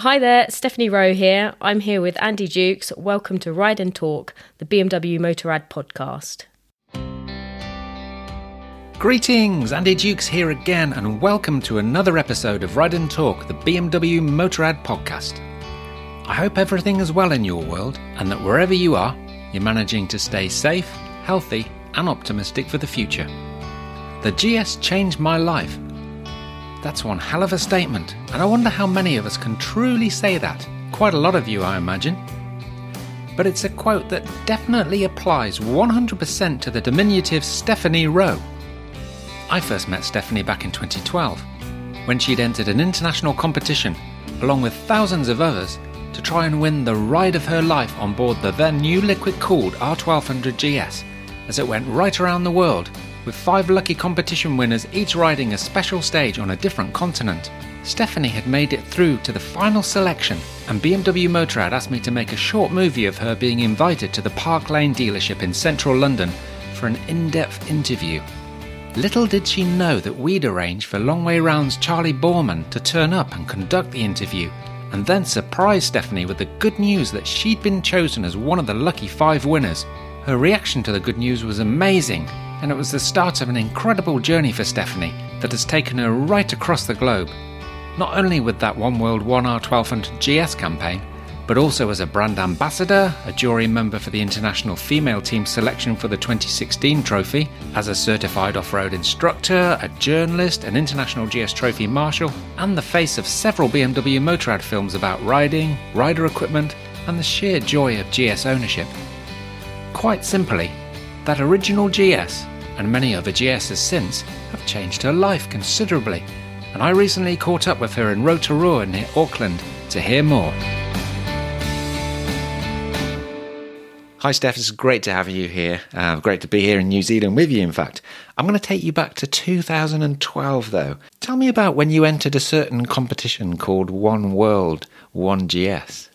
Hi there, Stephanie Rowe here. I'm here with Andy Dukes. Welcome to Ride and Talk, the BMW Motorrad podcast. Greetings, Andy Dukes here again, and welcome to another episode of Ride and Talk, the BMW Motorrad podcast. I hope everything is well in your world, and that wherever you are, you're managing to stay safe, healthy, and optimistic for the future. The GS changed my life. That's one hell of a statement, and I wonder how many of us can truly say that. Quite a lot of you, I imagine. But it's a quote that definitely applies 100% to the diminutive Stephanie Rowe. I first met Stephanie back in 2012, when she'd entered an international competition, along with thousands of others, to try and win the ride of her life on board the then new liquid cooled R1200 GS, as it went right around the world with five lucky competition winners each riding a special stage on a different continent. Stephanie had made it through to the final selection, and BMW Motorrad asked me to make a short movie of her being invited to the Park Lane dealership in central London for an in depth interview. Little did she know that we'd arranged for Long Way Round's Charlie Boorman to turn up and conduct the interview, and then surprise Stephanie with the good news that she'd been chosen as one of the lucky five winners. Her reaction to the good news was amazing, and it was the start of an incredible journey for Stephanie that has taken her right across the globe. Not only with that One World 1R1200 GS campaign, but also as a brand ambassador, a jury member for the international female team selection for the 2016 trophy, as a certified off road instructor, a journalist, an international GS trophy marshal, and the face of several BMW Motorrad films about riding, rider equipment, and the sheer joy of GS ownership. Quite simply, that original GS and many other GSs since have changed her life considerably, and I recently caught up with her in Rotorua near Auckland to hear more. Hi, Steph. It's great to have you here. Uh, great to be here in New Zealand with you, in fact. I'm going to take you back to 2012, though. Tell me about when you entered a certain competition called One World, One GS.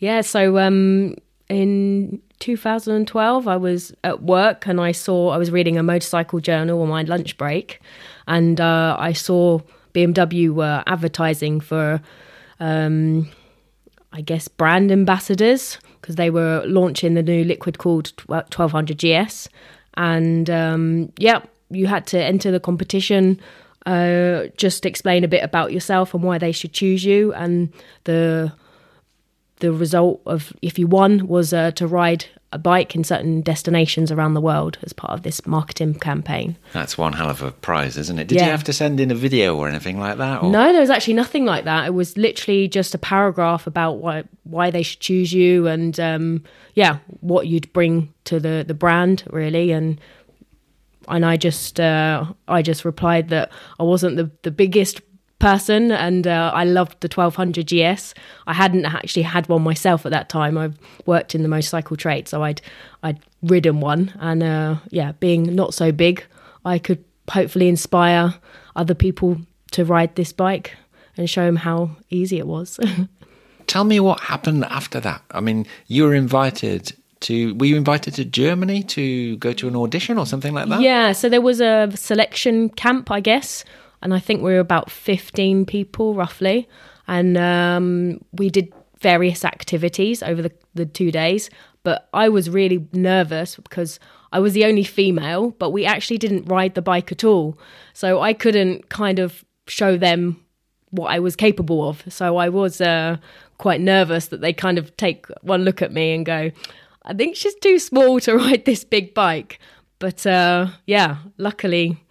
Yeah, so um, in 2012, I was at work and I saw, I was reading a motorcycle journal on my lunch break, and uh, I saw BMW were advertising for, um, I guess, brand ambassadors because they were launching the new liquid cooled 1200 GS. And um, yeah, you had to enter the competition. Uh, just explain a bit about yourself and why they should choose you, and the the result of if you won was uh, to ride a bike in certain destinations around the world as part of this marketing campaign. That's one hell of a prize, isn't it? Did yeah. you have to send in a video or anything like that? Or? No, there was actually nothing like that. It was literally just a paragraph about why why they should choose you and um, yeah, what you'd bring to the the brand really and and I just uh, I just replied that I wasn't the the biggest person and uh, I loved the 1200 GS. I hadn't actually had one myself at that time. I worked in the motorcycle trade, so I'd I'd ridden one and uh, yeah, being not so big, I could hopefully inspire other people to ride this bike and show them how easy it was. Tell me what happened after that. I mean, you were invited to were you invited to Germany to go to an audition or something like that? Yeah, so there was a selection camp, I guess, and I think we were about 15 people roughly. And um, we did various activities over the, the two days. But I was really nervous because I was the only female, but we actually didn't ride the bike at all. So I couldn't kind of show them what I was capable of. So I was uh, quite nervous that they kind of take one look at me and go, I think she's too small to ride this big bike. But uh, yeah, luckily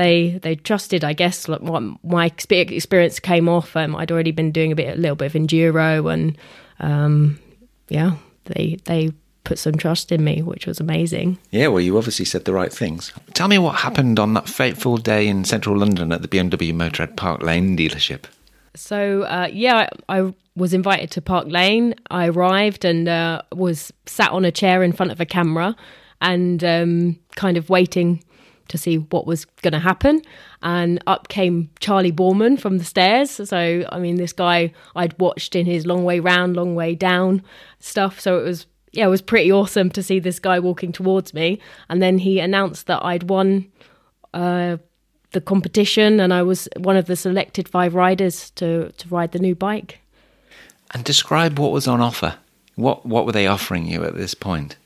they they trusted, I guess, like what my experience came off. Um, I'd already been doing a bit, a little bit of enduro, and um, yeah, they they put some trust in me, which was amazing. Yeah, well, you obviously said the right things. Tell me what happened on that fateful day in central London at the BMW Motorrad Park Lane dealership. So uh, yeah, I, I, was invited to Park Lane. I arrived and uh, was sat on a chair in front of a camera and um, kind of waiting to see what was going to happen. And up came Charlie Boorman from the stairs. So, I mean, this guy I'd watched in his long way round, long way down stuff. So it was, yeah, it was pretty awesome to see this guy walking towards me. And then he announced that I'd won uh, the competition, and I was one of the selected five riders to to ride the new bike. And describe what was on offer. What what were they offering you at this point?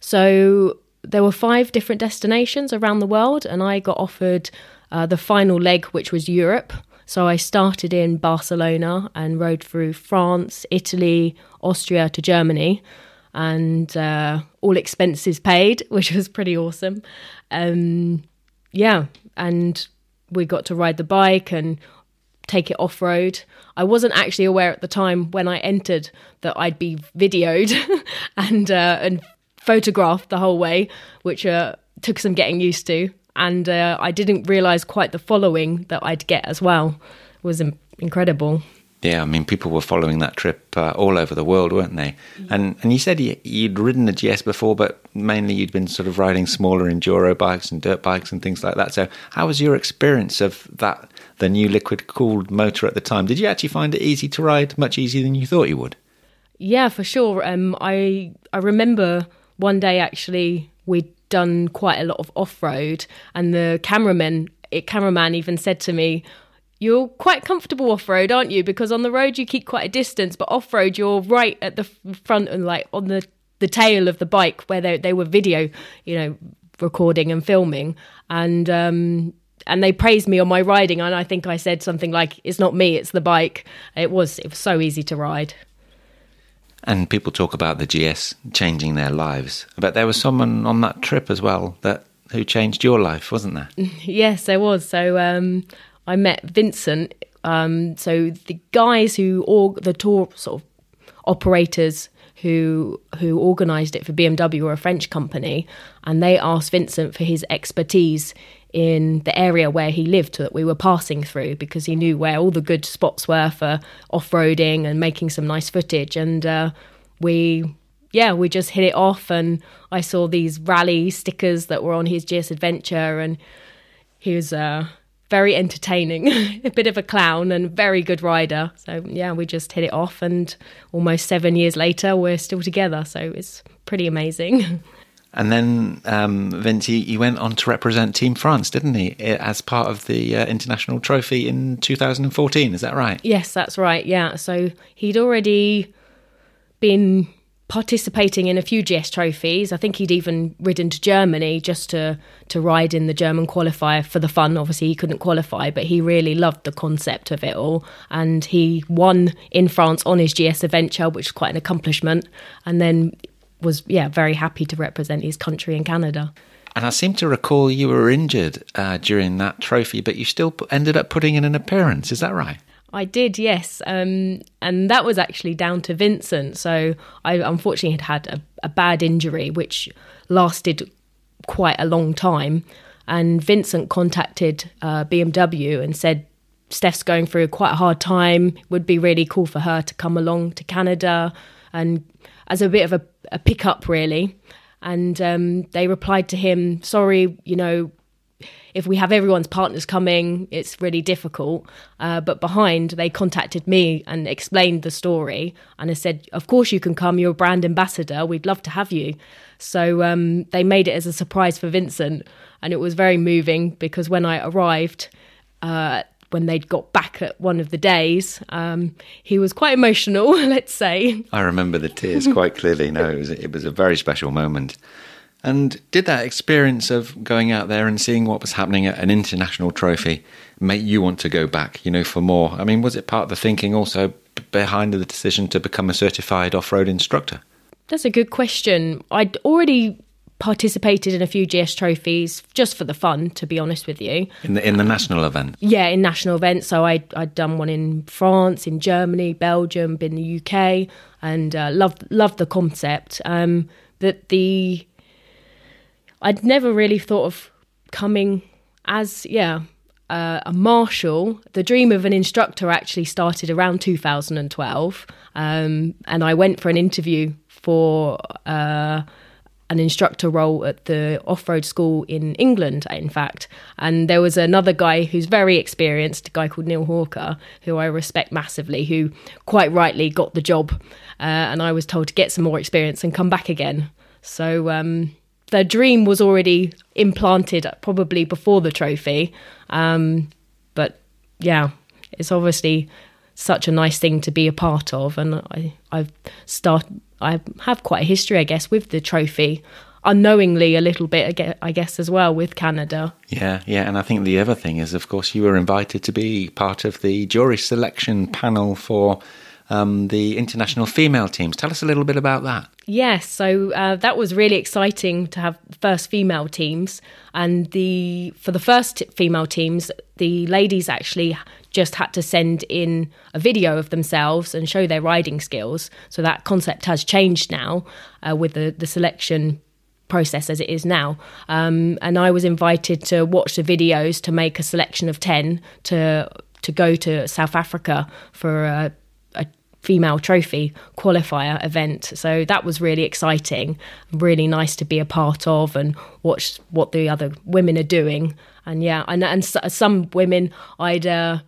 So there were five different destinations around the world, and I got offered uh, the final leg, which was Europe. So I started in Barcelona and rode through France, Italy, Austria to Germany, and uh, all expenses paid, which was pretty awesome. Um, yeah, and we got to ride the bike and take it off road. I wasn't actually aware at the time when I entered that I'd be videoed and uh, and photographed the whole way, which uh, took some getting used to. And uh, I didn't realize quite the following that I'd get as well. It was incredible. Yeah, I mean, people were following that trip uh, all over the world, weren't they? And and you said you'd ridden the GS before, but mainly you'd been sort of riding smaller enduro bikes and dirt bikes and things like that. So, how was your experience of that, the new liquid cooled motor at the time? Did you actually find it easy to ride, much easier than you thought you would? Yeah, for sure. Um, I I remember one day actually we'd done quite a lot of off road, and the cameraman, it, cameraman even said to me you're quite comfortable off road, aren't you? Because on the road you keep quite a distance, but off road you're right at the front and like on the the tail of the bike where they they were video, you know, recording and filming, and um, and they praised me on my riding, and I think I said something like, "It's not me, it's the bike." It was it was so easy to ride. And people talk about the GS changing their lives, but there was someone on that trip as well that who changed your life, wasn't there? yes, there was. So um, I met Vincent. Um, so the guys who or the tour sort of operators who who organised it for BMW were a French company, and they asked Vincent for his expertise in the area where he lived that we were passing through because he knew where all the good spots were for off-roading and making some nice footage and uh, we yeah we just hit it off and i saw these rally stickers that were on his gs adventure and he was uh, very entertaining, a bit of a clown and very good rider. So yeah, we just hit it off, and almost seven years later, we're still together. So it's pretty amazing. And then um, Vince, he, he, went on to represent Team France, didn't he, as part of the uh, international trophy in 2014? Is that right? Yes, that's right. Yeah, so he'd already been participating in a few GS trophies. I think he'd even ridden to Germany just to to ride in the German qualifier for the fun. Obviously, he couldn't qualify, but he really loved the concept of it all, and he won in France on his GS adventure, which is quite an accomplishment. And then was yeah very happy to represent his country in Canada. And I seem to recall you were injured uh, during that trophy, but you still ended up putting in an appearance. Is that right? I did, yes. Um, and that was actually down to Vincent. So I unfortunately had had a, a, bad injury, which lasted quite a long time. And Vincent contacted uh, BMW and said, Steph's going through quite a hard time. Would be really cool for her to come along to Canada and as a bit of a, a pickup, really. And um, they replied to him, Sorry, you know, if we have everyone's partners coming, it's really difficult. Uh, but behind, they contacted me and explained the story, and I said, "Of course you can come. You're a brand ambassador. We'd love to have you." So um, they made it as a surprise for Vincent, and it was very moving because when I arrived. Uh, when they'd got back at one of the days, um, he was quite emotional, let's say. I remember the tears quite clearly. No, it was, it was a very special moment. And did that experience of going out there and seeing what was happening at an international trophy make you want to go back, you know, for more? I mean, was it part of the thinking also behind the decision to become a certified off road instructor? That's a good question. I'd already participated in a few GS trophies just for the fun, to be honest with you. In the in the national event. Yeah, in national events. So I I'd done one in France, in Germany, Belgium, been the UK, and uh, loved loved the concept. Um, that the I'd never really thought of coming as, yeah, uh, a marshal. The dream of an instructor actually started around 2012. Um, and I went for an interview for uh, an instructor role at the off road school in England, in fact. And there was another guy who's very experienced, a guy called Neil Hawker, who I respect massively, who quite rightly got the job. Uh, and I was told to get some more experience and come back again. So, um, the dream was already implanted probably before the trophy. Um, but yeah, it's obviously such a nice thing to be a part of, and I I've start I have quite a history, I guess, with the trophy. Unknowingly, a little bit, I guess, as well with Canada. Yeah, yeah, and I think the other thing is, of course, you were invited to be part of the jury selection panel for um, the international female teams. Tell us a little bit about that. Yes, so uh, that was really exciting to have first female teams, and the for the first female teams, the ladies actually just had to send in a video of themselves and show their riding skills. So that concept has changed now uh, with the, the selection process as it is now. Um, and I was invited to watch the videos to make a selection of 10 to to go to South Africa for a female trophy qualifier event. So that was really exciting, really nice to be a part of and watch what the other women are doing. And yeah, and, and some women I'd uh,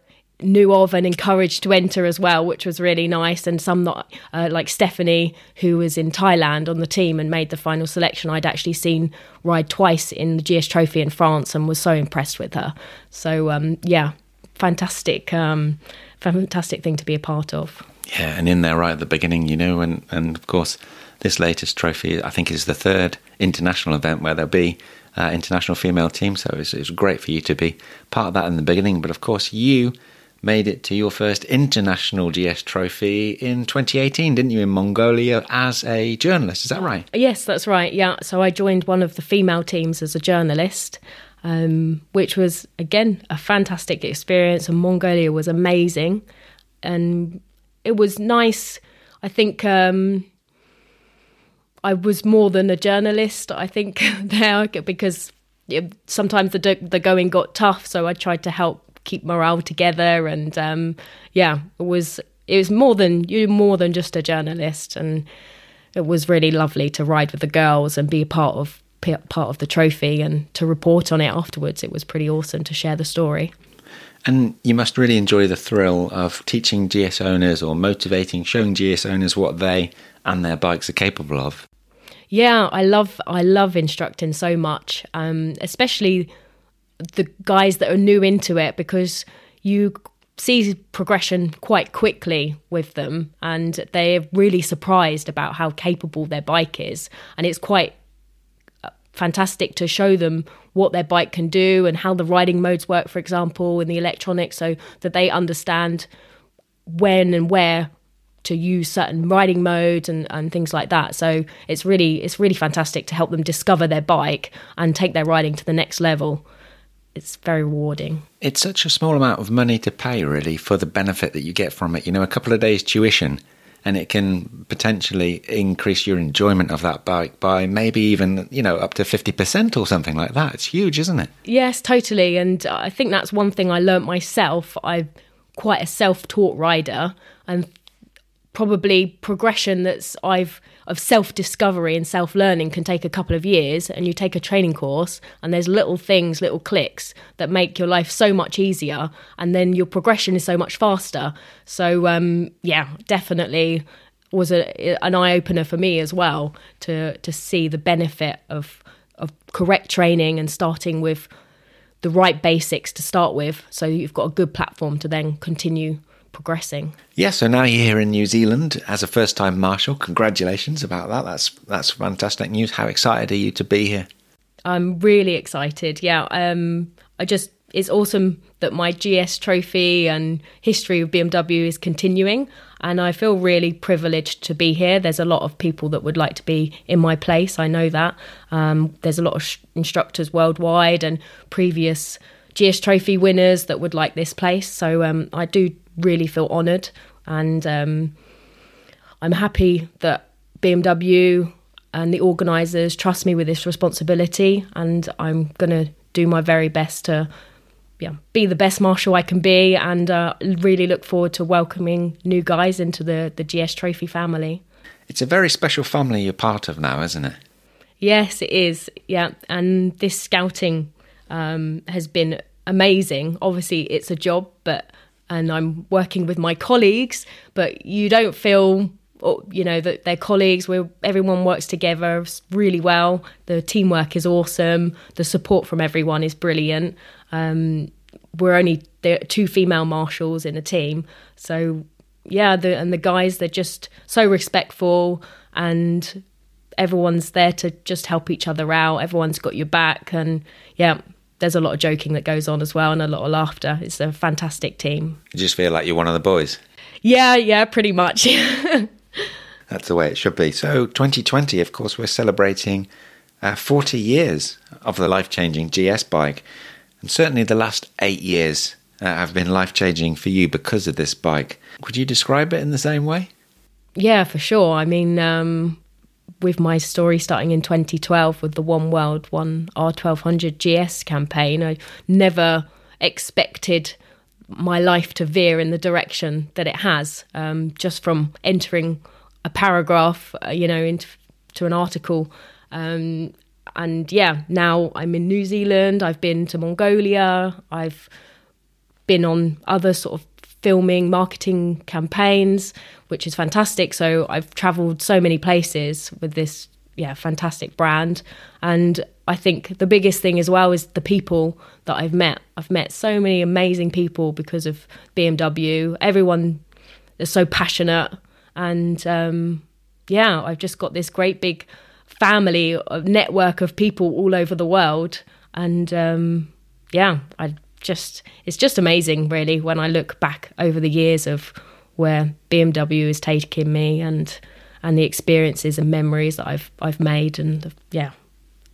knew of and encouraged to enter as well, which was really nice. And some uh, like Stephanie, who was in Thailand on the team and made the final selection, I'd actually seen ride twice in the GS Trophy in France and was so impressed with her. So um, yeah, fantastic, um, fantastic thing to be a part of. Yeah, and in there right at the beginning, you know, and, and of course, this latest trophy, I think, is the third international event where there'll be uh, international female team. So it's, it's great for you to be part of that in the beginning. But of course, you made it to your first international GS trophy in 2018, didn't you, in Mongolia as a journalist? Is that right? Yes, that's right. Yeah. So I joined one of the female teams as a journalist. Um, which was again a fantastic experience, and Mongolia was amazing. And it was nice. I think um, I was more than a journalist. I think there because it, sometimes the the going got tough, so I tried to help keep morale together. And um, yeah, it was it was more than you more than just a journalist, and it was really lovely to ride with the girls and be a part of part of the trophy and to report on it afterwards. It was pretty awesome to share the story. And you must really enjoy the thrill of teaching GS owners or motivating, showing GS owners what they and their bikes are capable of. Yeah, I love I love instructing so much, um, especially the guys that are new into it because you see progression quite quickly with them and they're really surprised about how capable their bike is and it's quite fantastic to show them what their bike can do and how the riding modes work, for example, and the electronics, so that they understand when and where to use certain riding modes and, and things like that. So it's really it's really fantastic to help them discover their bike and take their riding to the next level. It's very rewarding. It's such a small amount of money to pay really for the benefit that you get from it. You know, a couple of days tuition and it can potentially increase your enjoyment of that bike by maybe even you know up to 50% or something like that. It's huge isn't it? Yes totally. And i think that's one thing i learnt myself. I'm quite a self-taught rider. And probably progression that's I've of self discovery and self learning can take a couple of years and you take a training course and there's little things little clicks that make your life so much easier and then your progression is so much faster. So um, yeah definitely was a, an eye opener for me as well to to see the benefit of of correct training and starting with the right basics to start with so you've got a good platform to then continue progressing. Yeah, so now you're here in New Zealand as a first time marshal. Congratulations about that. That's that's fantastic news. How excited are you to be here? I'm really excited. Yeah, um, I just it's awesome that my GS trophy and history of BMW is continuing, and I feel really privileged to be here. There's a lot of people that would like to be in my place. I know that. Um, there's a lot of sh- instructors worldwide and previous GS trophy winners that would like this place. So um, I do really feel honoured, and um, I'm happy that BMW and the organisers trust me with this responsibility, and I'm going to do my very best to yeah, be the best marshal I can be, and uh, really look forward to welcoming new guys into the the GS Trophy family. It's a very special family you're part of now, isn't it? Yes, it is. Yeah, and this scouting um, has been amazing. Obviously, it's a job, but and I'm working with my colleagues, but you don't feel you know, that their colleagues. Where everyone works together really well. The teamwork is awesome. The support from everyone is brilliant. Um, we're only two female marshals in the team, so yeah, the, and the guys they're just so respectful and everyone's there to just help each other out. Everyone's got your back, and yeah, there's a lot of joking that goes on as well, and a lot of laughter. It's a fantastic team. You just feel like you're one of the boys. Yeah, yeah, pretty much. That's the way it should be. So, 2020, of course, we're celebrating uh, 40 years of the life changing GS bike. And certainly the last eight years uh, have been life changing for you because of this bike. Could you describe it in the same way? Yeah, for sure. I mean, um, with my story starting in 2012 with the One World, One R1200 GS campaign, I never expected my life to veer in the direction that it has. Um, just from entering a paragraph, uh, you know, into to an article. Um, and yeah, now I'm in New Zealand. I've been to Mongolia. I've been on other sort of filming, marketing campaigns, which is fantastic. So I've traveled so many places with this, yeah, fantastic brand. And I think the biggest thing as well is the people that I've met. I've met so many amazing people because of BMW. Everyone is so passionate. And um, yeah, I've just got this great big family, network of people all over the world. And um, yeah, I just it's just amazing really when I look back over the years of where BMW has taken me and and the experiences and memories that I've I've made. And the, yeah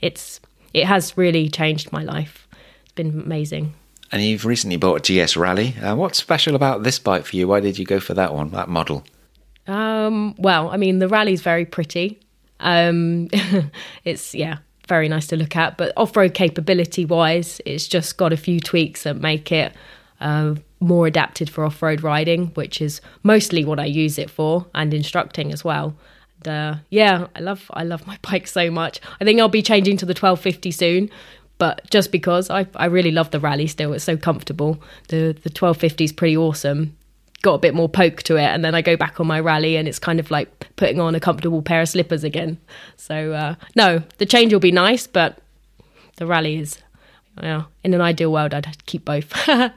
it's it has really changed my life. It's been amazing. And you've recently bought a GS Rally. Uh, what's special about this bike for you? Why did you go for that one that model? Um, well I mean the Rally's very pretty. Um, it's yeah very nice to look at. But off road capability wise, it's just got a few tweaks that make it uh, more adapted for off road riding, which is mostly what I use it for, and instructing as well. And, uh, yeah, I love I love my bike so much. I think I'll be changing to the 1250 soon, but just because I I really love the rally still, it's so comfortable. The the 1250 is pretty awesome got a bit more poke to it and then I go back on my rally and it's kind of like putting on a comfortable pair of slippers again. So uh, no, the change will be nice, but the rally is yeah, in an ideal world I'd keep both.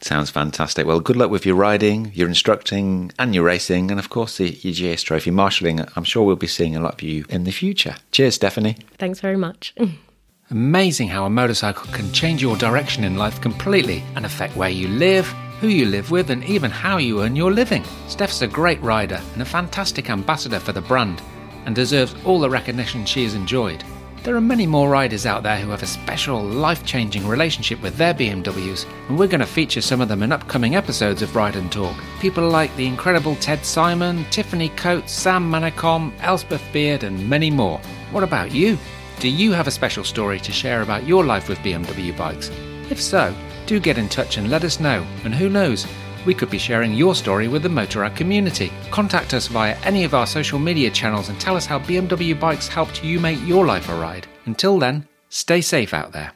Sounds fantastic. Well, good luck with your riding, your instructing, and your racing, and of course the, your GS Trophy marshalling. I'm sure we'll be seeing a lot of you in the future. Cheers, Stephanie. Thanks very much. Amazing how a motorcycle can change your direction in life completely and affect where you live who you live with, and even how you earn your living. Steph's a great rider and a fantastic ambassador for the brand, and deserves all the recognition she has enjoyed. There are many more riders out there who have a special, life changing relationship with their BMWs, and we're going to feature some of them in upcoming episodes of Ride and Talk. People like the incredible Ted Simon, Tiffany Coates, Sam Manicom, Elspeth Beard, and many more. What about you? Do you have a special story to share about your life with BMW bikes? If so, do get in touch and let us know. And who knows, we could be sharing your story with the Motorrad community. Contact us via any of our social media channels and tell us how BMW bikes helped you make your life a ride. Until then, stay safe out there.